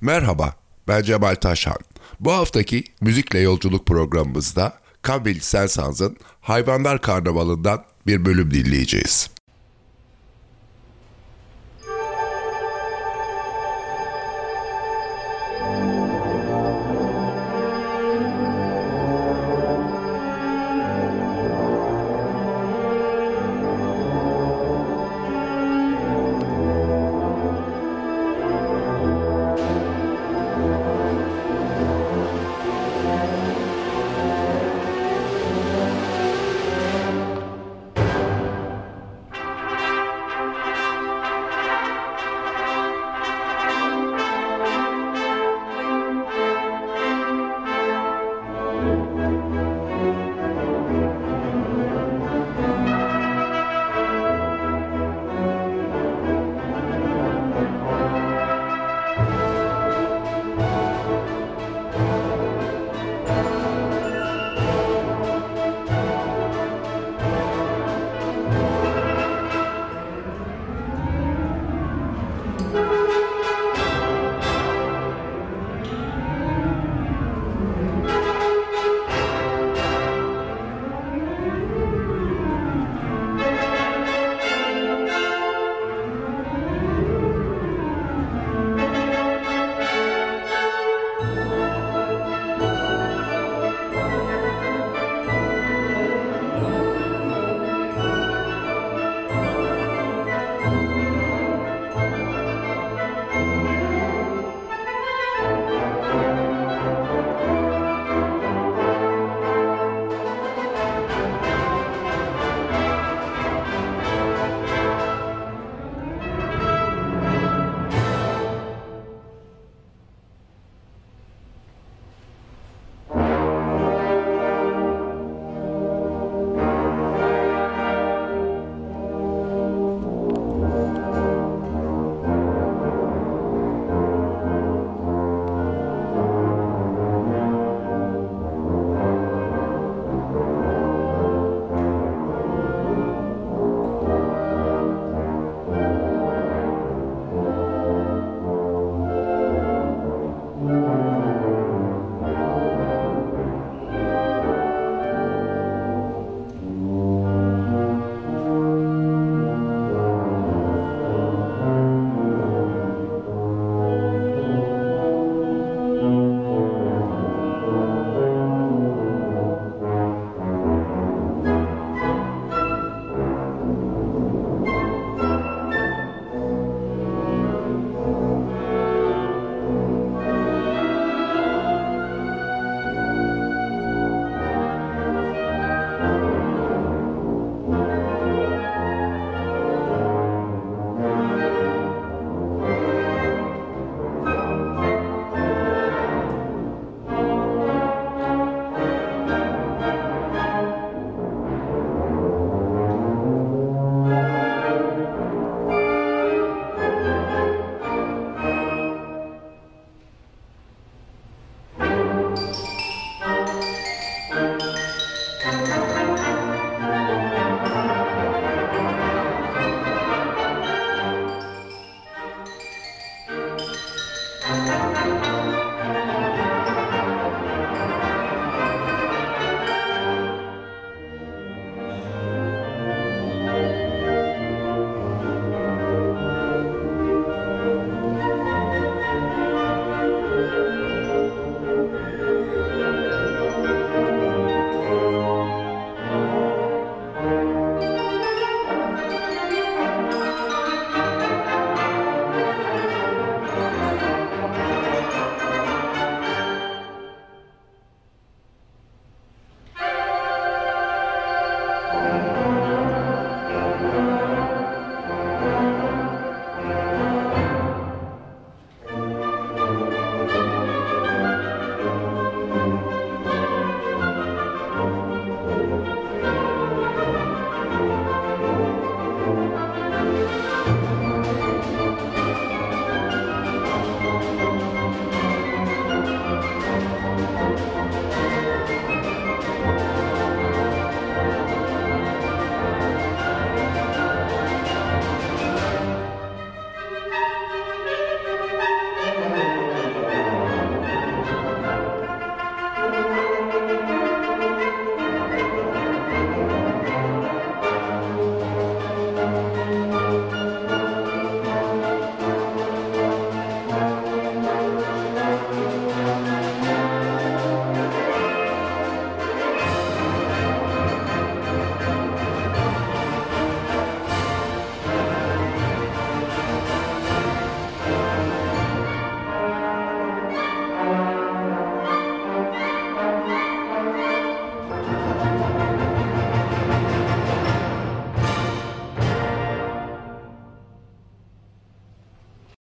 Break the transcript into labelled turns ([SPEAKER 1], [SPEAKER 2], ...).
[SPEAKER 1] Merhaba, ben Cemal Taşhan. Bu haftaki Müzikle Yolculuk programımızda Kamil Sensans'ın Hayvanlar Karnavalı'ndan bir bölüm dinleyeceğiz.